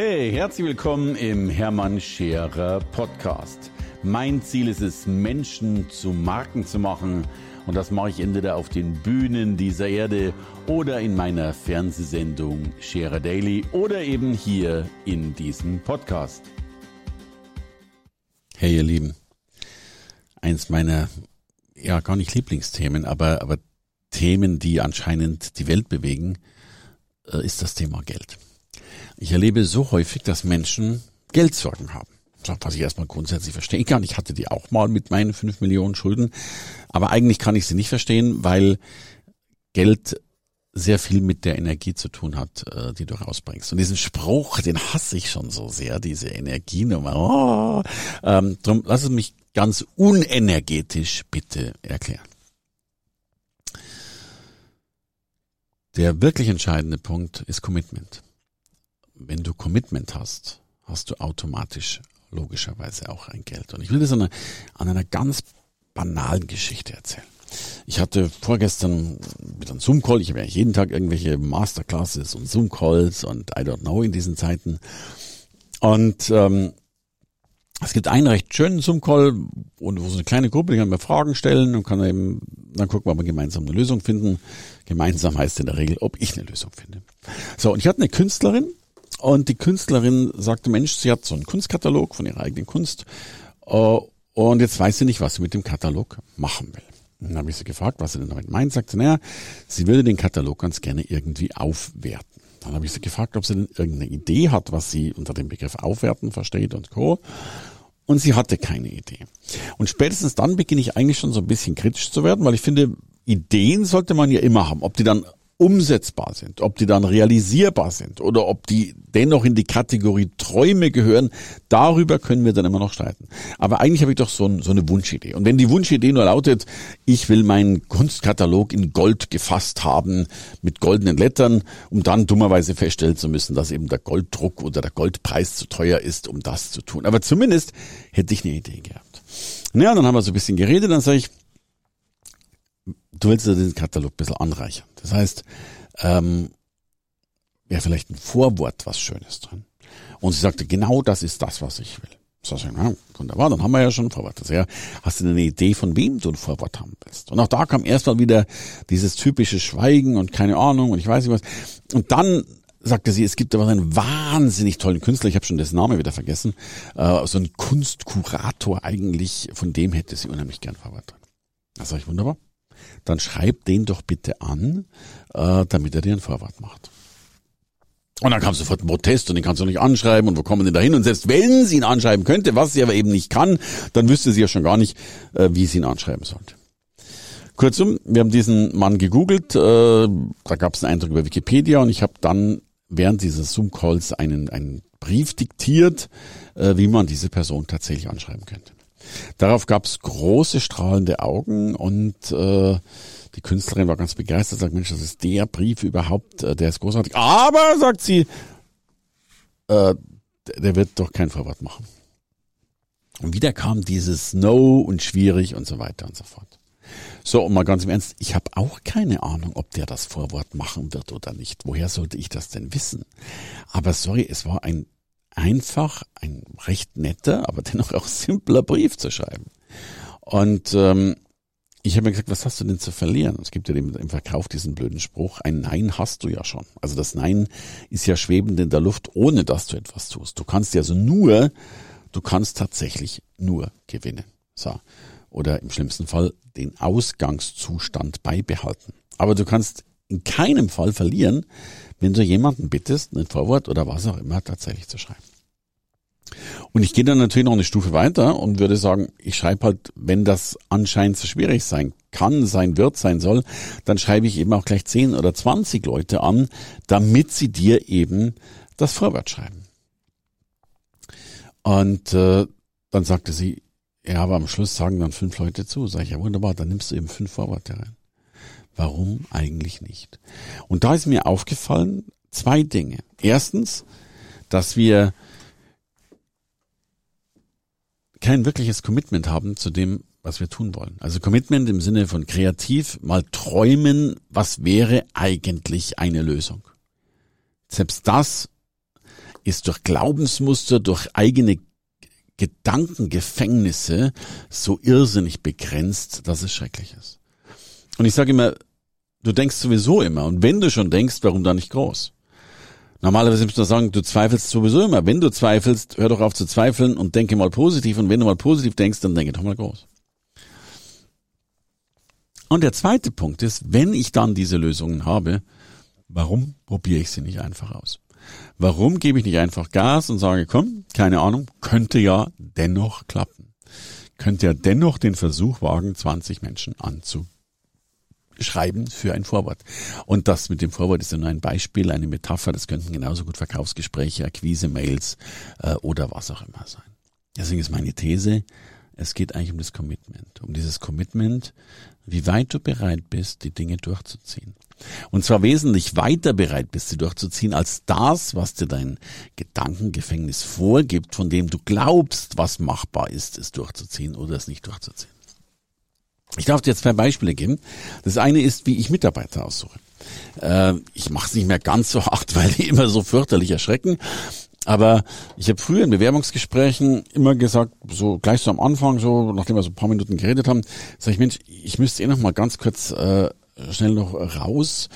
Hey, herzlich willkommen im Hermann Scherer Podcast. Mein Ziel ist es, Menschen zu Marken zu machen. Und das mache ich entweder auf den Bühnen dieser Erde oder in meiner Fernsehsendung Scherer Daily oder eben hier in diesem Podcast. Hey, ihr Lieben. Eins meiner, ja, gar nicht Lieblingsthemen, aber, aber Themen, die anscheinend die Welt bewegen, äh, ist das Thema Geld. Ich erlebe so häufig, dass Menschen Geldsorgen haben. Was ich erstmal grundsätzlich verstehen kann. Ich hatte die auch mal mit meinen fünf Millionen Schulden. Aber eigentlich kann ich sie nicht verstehen, weil Geld sehr viel mit der Energie zu tun hat, äh, die du rausbringst. Und diesen Spruch, den hasse ich schon so sehr, diese Energienummer. Oh, ähm, drum lass es mich ganz unenergetisch bitte erklären. Der wirklich entscheidende Punkt ist Commitment wenn du Commitment hast, hast du automatisch logischerweise auch ein Geld. Und ich will das an einer, an einer ganz banalen Geschichte erzählen. Ich hatte vorgestern wieder einen Zoom-Call. Ich habe ja jeden Tag irgendwelche Masterclasses und Zoom-Calls und I don't know in diesen Zeiten. Und ähm, es gibt einen recht schönen Zoom-Call, wo so eine kleine Gruppe, die kann mir Fragen stellen und kann eben, dann gucken wir, ob wir gemeinsam eine Lösung finden. Gemeinsam heißt in der Regel, ob ich eine Lösung finde. So, und ich hatte eine Künstlerin, und die Künstlerin sagte, Mensch, sie hat so einen Kunstkatalog von ihrer eigenen Kunst. Äh, und jetzt weiß sie nicht, was sie mit dem Katalog machen will. dann habe ich sie gefragt, was sie denn damit meint. Sagte, naja, sie würde den Katalog ganz gerne irgendwie aufwerten. Dann habe ich sie gefragt, ob sie denn irgendeine Idee hat, was sie unter dem Begriff aufwerten versteht und Co. Und sie hatte keine Idee. Und spätestens dann beginne ich eigentlich schon so ein bisschen kritisch zu werden, weil ich finde, Ideen sollte man ja immer haben. Ob die dann umsetzbar sind, ob die dann realisierbar sind oder ob die dennoch in die Kategorie Träume gehören, darüber können wir dann immer noch streiten. Aber eigentlich habe ich doch so, ein, so eine Wunschidee. Und wenn die Wunschidee nur lautet, ich will meinen Kunstkatalog in Gold gefasst haben mit goldenen Lettern, um dann dummerweise feststellen zu müssen, dass eben der Golddruck oder der Goldpreis zu teuer ist, um das zu tun. Aber zumindest hätte ich eine Idee gehabt. Naja, dann haben wir so ein bisschen geredet, dann sage ich, du willst ja den Katalog ein bisschen anreichern. Das heißt, ähm, wäre vielleicht ein Vorwort was Schönes drin. Und sie sagte, genau das ist das, was ich will. So, ja, wunderbar, dann haben wir ja schon ein Vorwort. Das ja, hast du eine Idee, von wem du ein Vorwort haben willst? Und auch da kam erstmal wieder dieses typische Schweigen und keine Ahnung und ich weiß nicht was. Und dann sagte sie, es gibt aber einen wahnsinnig tollen Künstler, ich habe schon dessen Name wieder vergessen, äh, so ein Kunstkurator eigentlich, von dem hätte sie unheimlich gern Vorwort drin. Das sage ich wunderbar dann schreib den doch bitte an, äh, damit er dir ein Vorwort macht. Und dann kam sofort ein Protest und den kannst du nicht anschreiben und wo kommen denn da hin? Und selbst wenn sie ihn anschreiben könnte, was sie aber eben nicht kann, dann wüsste sie ja schon gar nicht, äh, wie sie ihn anschreiben sollte. Kurzum, wir haben diesen Mann gegoogelt, äh, da gab es einen Eindruck über Wikipedia und ich habe dann während dieses Zoom-Calls einen, einen Brief diktiert, äh, wie man diese Person tatsächlich anschreiben könnte. Darauf gab es große strahlende Augen und äh, die Künstlerin war ganz begeistert, sagt, Mensch, das ist der Brief überhaupt, äh, der ist großartig. Aber, sagt sie, äh, der wird doch kein Vorwort machen. Und wieder kam dieses No und schwierig und so weiter und so fort. So, und mal ganz im Ernst, ich habe auch keine Ahnung, ob der das Vorwort machen wird oder nicht. Woher sollte ich das denn wissen? Aber sorry, es war ein einfach ein recht netter, aber dennoch auch simpler Brief zu schreiben. Und ähm, ich habe mir gesagt, was hast du denn zu verlieren? Es gibt ja im Verkauf diesen blöden Spruch, ein Nein hast du ja schon. Also das Nein ist ja schwebend in der Luft, ohne dass du etwas tust. Du kannst ja also nur, du kannst tatsächlich nur gewinnen. So. Oder im schlimmsten Fall den Ausgangszustand beibehalten. Aber du kannst in keinem Fall verlieren, wenn du jemanden bittest, ein Vorwort oder was auch immer tatsächlich zu schreiben. Und ich gehe dann natürlich noch eine Stufe weiter und würde sagen, ich schreibe halt, wenn das anscheinend so schwierig sein kann, sein wird, sein soll, dann schreibe ich eben auch gleich 10 oder 20 Leute an, damit sie dir eben das Vorwort schreiben. Und äh, dann sagte sie, ja, aber am Schluss sagen dann fünf Leute zu. Sag ich, ja wunderbar, dann nimmst du eben fünf Vorworte rein. Warum eigentlich nicht? Und da ist mir aufgefallen zwei Dinge. Erstens, dass wir kein wirkliches Commitment haben zu dem, was wir tun wollen. Also Commitment im Sinne von kreativ, mal träumen, was wäre eigentlich eine Lösung. Selbst das ist durch Glaubensmuster, durch eigene Gedankengefängnisse so irrsinnig begrenzt, dass es schrecklich ist. Und ich sage immer, du denkst sowieso immer. Und wenn du schon denkst, warum da nicht groß? Normalerweise müsstest du sagen, du zweifelst sowieso immer. Wenn du zweifelst, hör doch auf zu zweifeln und denke mal positiv. Und wenn du mal positiv denkst, dann denke doch mal groß. Und der zweite Punkt ist, wenn ich dann diese Lösungen habe, warum probiere ich sie nicht einfach aus? Warum gebe ich nicht einfach Gas und sage, komm, keine Ahnung, könnte ja dennoch klappen. Könnte ja dennoch den Versuch wagen, 20 Menschen anzuschreiben für ein Vorwort. Und das mit dem Vorwort ist ja nur ein Beispiel, eine Metapher. Das könnten genauso gut Verkaufsgespräche, Akquise-Mails äh, oder was auch immer sein. Deswegen ist meine These, es geht eigentlich um das Commitment. Um dieses Commitment, wie weit du bereit bist, die Dinge durchzuziehen. Und zwar wesentlich weiter bereit bist, sie durchzuziehen, als das, was dir dein Gedankengefängnis vorgibt, von dem du glaubst, was machbar ist, es durchzuziehen oder es nicht durchzuziehen. Ich darf dir jetzt zwei Beispiele geben. Das eine ist, wie ich Mitarbeiter aussuche. Äh, ich mache es nicht mehr ganz so hart, weil die immer so fürchterlich erschrecken. Aber ich habe früher in Bewerbungsgesprächen immer gesagt, so gleich so am Anfang, so nachdem wir so ein paar Minuten geredet haben, sage ich, Mensch, ich müsste eh noch mal ganz kurz äh, schnell noch raus.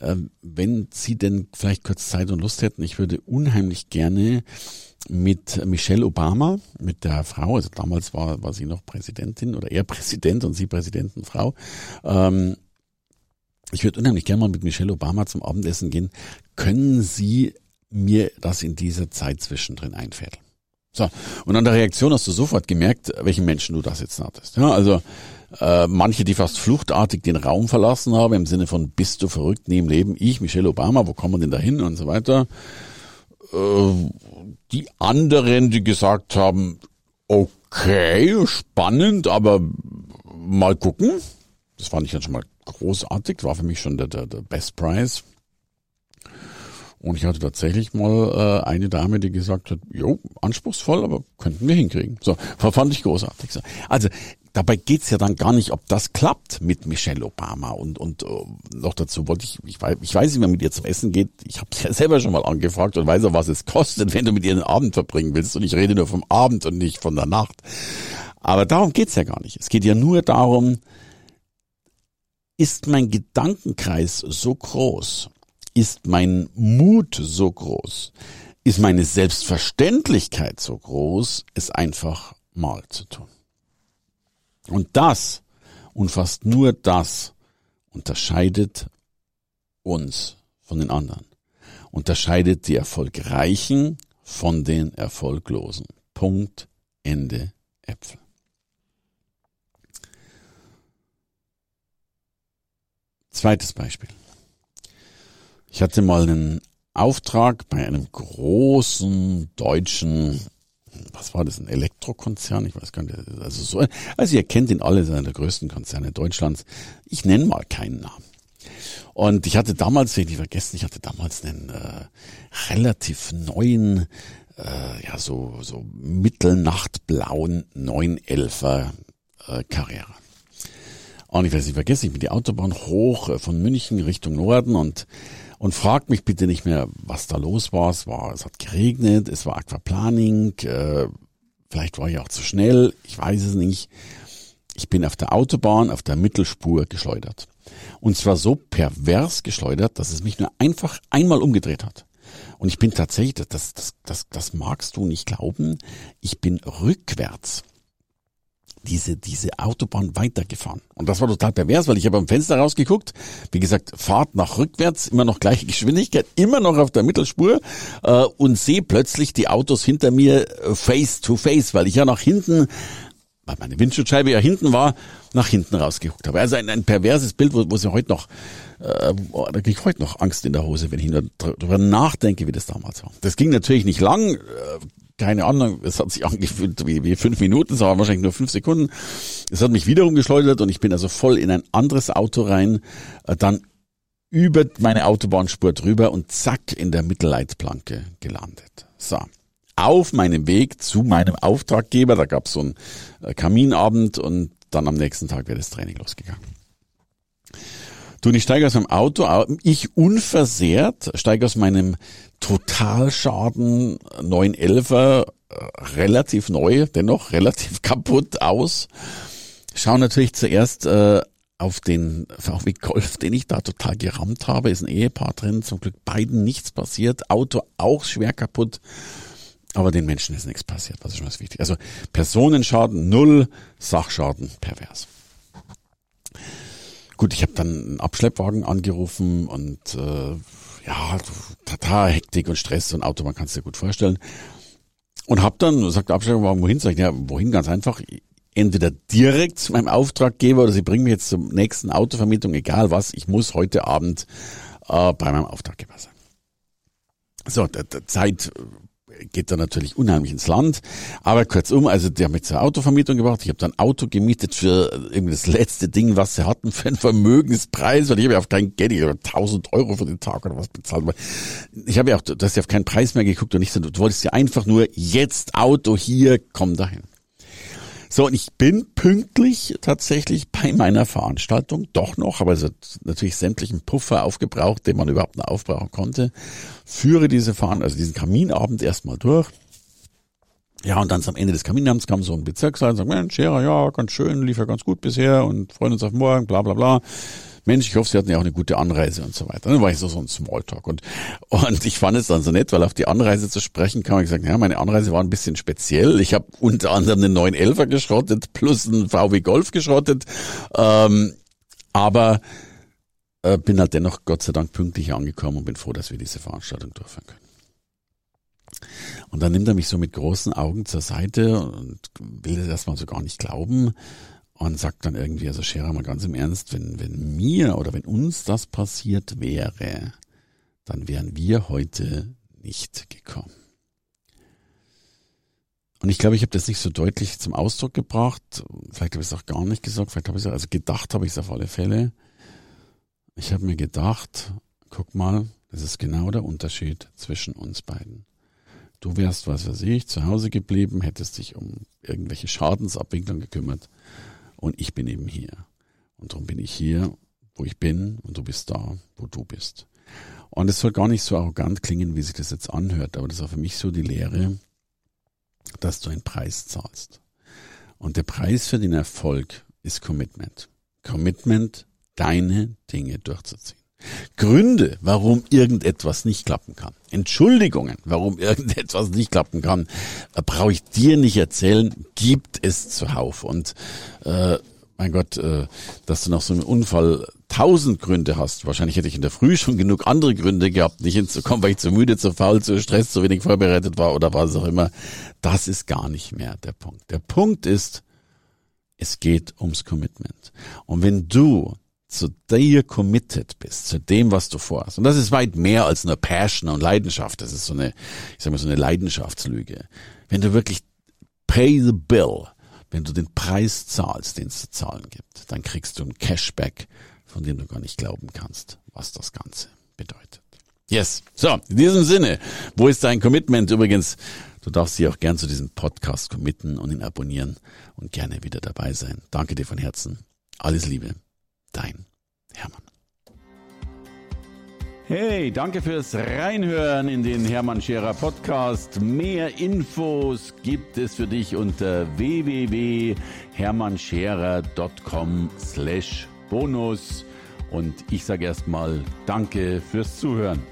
Äh, wenn Sie denn vielleicht kurz Zeit und Lust hätten, ich würde unheimlich gerne mit Michelle Obama, mit der Frau, also damals war, war sie noch Präsidentin oder er Präsident und sie Präsidentenfrau. Ähm, ich würde unheimlich gerne mal mit Michelle Obama zum Abendessen gehen. Können Sie mir das in dieser Zeit zwischendrin einfädeln? So, und an der Reaktion hast du sofort gemerkt, welchen Menschen du das jetzt hattest. Ja, also äh, manche, die fast fluchtartig den Raum verlassen haben, im Sinne von bist du verrückt im Leben, ich, Michelle Obama, wo kommen wir denn da hin und so weiter. Äh, die anderen, die gesagt haben, okay, spannend, aber mal gucken. Das fand ich dann schon mal großartig, war für mich schon der, der, der Best Prize. Und ich hatte tatsächlich mal äh, eine Dame, die gesagt hat, jo, anspruchsvoll, aber könnten wir hinkriegen. So, fand ich großartig. So. Also dabei geht's ja dann gar nicht, ob das klappt mit Michelle Obama. Und, und uh, noch dazu wollte ich, ich weiß, ich weiß nicht, wer mit ihr zum Essen geht. Ich habe ja selber schon mal angefragt und weiß auch, was es kostet, wenn du mit ihr den Abend verbringen willst. Und ich rede nur vom Abend und nicht von der Nacht. Aber darum geht's ja gar nicht. Es geht ja nur darum, ist mein Gedankenkreis so groß, ist mein Mut so groß? Ist meine Selbstverständlichkeit so groß, es einfach mal zu tun? Und das und fast nur das unterscheidet uns von den anderen. Unterscheidet die Erfolgreichen von den Erfolglosen. Punkt, Ende, Äpfel. Zweites Beispiel. Ich hatte mal einen Auftrag bei einem großen deutschen, was war das, ein Elektrokonzern? Ich weiß gar nicht. Also so, also ihr kennt ihn alle, einer der größten Konzerne Deutschlands. Ich nenne mal keinen Namen. Und ich hatte damals, ich nicht vergessen, ich hatte damals einen äh, relativ neuen, äh, ja so so mittelnachtblauen 911er äh, Carrera. Und ich weiß nicht vergessen, ich bin die Autobahn hoch äh, von München Richtung Norden und und fragt mich bitte nicht mehr, was da los war. Es war, es hat geregnet, es war Aquaplaning, äh, vielleicht war ich auch zu schnell, ich weiß es nicht. Ich bin auf der Autobahn auf der Mittelspur geschleudert. Und zwar so pervers geschleudert, dass es mich nur einfach einmal umgedreht hat. Und ich bin tatsächlich, das, das, das, das magst du nicht glauben, ich bin rückwärts diese, diese Autobahn weitergefahren. Und das war total pervers, weil ich habe am Fenster rausgeguckt. Wie gesagt, Fahrt nach rückwärts, immer noch gleiche Geschwindigkeit, immer noch auf der Mittelspur äh, und sehe plötzlich die Autos hinter mir äh, face to face, weil ich ja nach hinten, weil meine Windschutzscheibe ja hinten war, nach hinten rausgeguckt habe. Also ein, ein perverses Bild, wo, wo sie heute noch, äh, da kriege ich heute noch Angst in der Hose, wenn ich darüber nachdenke, wie das damals war. Das ging natürlich nicht lang. Äh, keine Ahnung, es hat sich angefühlt wie, wie fünf Minuten, es waren wahrscheinlich nur fünf Sekunden. Es hat mich wiederum geschleudert und ich bin also voll in ein anderes Auto rein, äh, dann über meine Autobahnspur drüber und zack in der Mittelleitplanke gelandet. So. Auf meinem Weg zu meinem Auftraggeber, da gab es so einen äh, Kaminabend und dann am nächsten Tag wäre das Training losgegangen. Du, ich steige aus meinem Auto, ich unversehrt, steige aus meinem Totalschaden 911er, äh, relativ neu, dennoch relativ kaputt aus. Schau natürlich zuerst äh, auf den VW Golf, den ich da total gerammt habe, ist ein Ehepaar drin, zum Glück beiden nichts passiert, Auto auch schwer kaputt, aber den Menschen ist nichts passiert, was ist schon was wichtig. Also Personenschaden null, Sachschaden pervers. Gut, ich habe dann einen Abschleppwagen angerufen und äh, ja, total Hektik und Stress und Auto, man kann es dir gut vorstellen. Und hab dann, sagt der Abschleppwagen, wohin? Sag ich, ja, wohin? Ganz einfach entweder direkt zu meinem Auftraggeber oder sie bringen mich jetzt zur nächsten Autovermietung, egal was, ich muss heute Abend äh, bei meinem Auftraggeber sein. So, der, der Zeit geht da natürlich unheimlich ins Land. Aber kurzum, also die haben mich zur Autovermietung gebracht. Ich habe dann ein Auto gemietet für irgendwie das letzte Ding, was sie hatten, für einen Vermögenspreis, weil ich habe ja auf kein Geld, ich habe 1000 Euro für den Tag oder was bezahlt. Ich habe ja auch, du hast ja auf keinen Preis mehr geguckt und ich so, du wolltest ja einfach nur jetzt Auto hier, komm dahin. So, und ich bin pünktlich tatsächlich bei meiner Veranstaltung, doch noch, aber es hat natürlich sämtlichen Puffer aufgebraucht, den man überhaupt noch aufbrauchen konnte. Führe diese Veranstaltung, also diesen Kaminabend erstmal durch. Ja, und dann am Ende des Kaminabends kam so ein Bezirksleiter und sagt, Mensch, Scherer, ja, ganz schön, lief ja ganz gut bisher und freuen uns auf morgen, bla bla bla. Mensch, ich hoffe, Sie hatten ja auch eine gute Anreise und so weiter. Dann war ich so, so ein Smalltalk. Und, und ich fand es dann so nett, weil auf die Anreise zu sprechen kam, ich gesagt, ja, meine Anreise war ein bisschen speziell. Ich habe unter anderem einen 911er geschrottet, plus einen VW Golf geschrottet. Ähm, aber äh, bin halt dennoch Gott sei Dank pünktlich angekommen und bin froh, dass wir diese Veranstaltung durchführen können. Und dann nimmt er mich so mit großen Augen zur Seite und will das erstmal so gar nicht glauben und sagt dann irgendwie, also Scherer mal ganz im Ernst, wenn, wenn mir oder wenn uns das passiert wäre, dann wären wir heute nicht gekommen. Und ich glaube, ich habe das nicht so deutlich zum Ausdruck gebracht. Vielleicht habe ich es auch gar nicht gesagt. Vielleicht habe ich es, also gedacht habe ich es auf alle Fälle. Ich habe mir gedacht, guck mal, das ist genau der Unterschied zwischen uns beiden. Du wärst, was weiß ich, zu Hause geblieben, hättest dich um irgendwelche Schadensabwicklung gekümmert und ich bin eben hier. Und darum bin ich hier, wo ich bin und du bist da, wo du bist. Und es soll gar nicht so arrogant klingen, wie sich das jetzt anhört, aber das auch für mich so die Lehre, dass du einen Preis zahlst. Und der Preis für den Erfolg ist Commitment. Commitment, deine Dinge durchzuziehen. Gründe, warum irgendetwas nicht klappen kann. Entschuldigungen, warum irgendetwas nicht klappen kann, äh, brauche ich dir nicht erzählen, gibt es zuhauf. Und äh, mein Gott, äh, dass du nach so einem Unfall tausend Gründe hast. Wahrscheinlich hätte ich in der Früh schon genug andere Gründe gehabt, nicht hinzukommen, weil ich zu müde, zu faul, zu Stress, zu wenig vorbereitet war oder was auch immer. Das ist gar nicht mehr der Punkt. Der Punkt ist, es geht ums Commitment. Und wenn du zu dir committed bist, zu dem, was du vorhast. Und das ist weit mehr als nur Passion und Leidenschaft. Das ist so eine, ich sag mal, so eine Leidenschaftslüge. Wenn du wirklich pay the bill, wenn du den Preis zahlst, den es zu zahlen gibt, dann kriegst du ein Cashback, von dem du gar nicht glauben kannst, was das Ganze bedeutet. Yes. So, in diesem Sinne, wo ist dein Commitment? Übrigens, du darfst dich auch gern zu diesem Podcast committen und ihn abonnieren und gerne wieder dabei sein. Danke dir von Herzen. Alles Liebe. Hey, danke fürs Reinhören in den Hermann Scherer Podcast. Mehr Infos gibt es für dich unter www.hermannscherer.com slash bonus. Und ich sage erstmal Danke fürs Zuhören.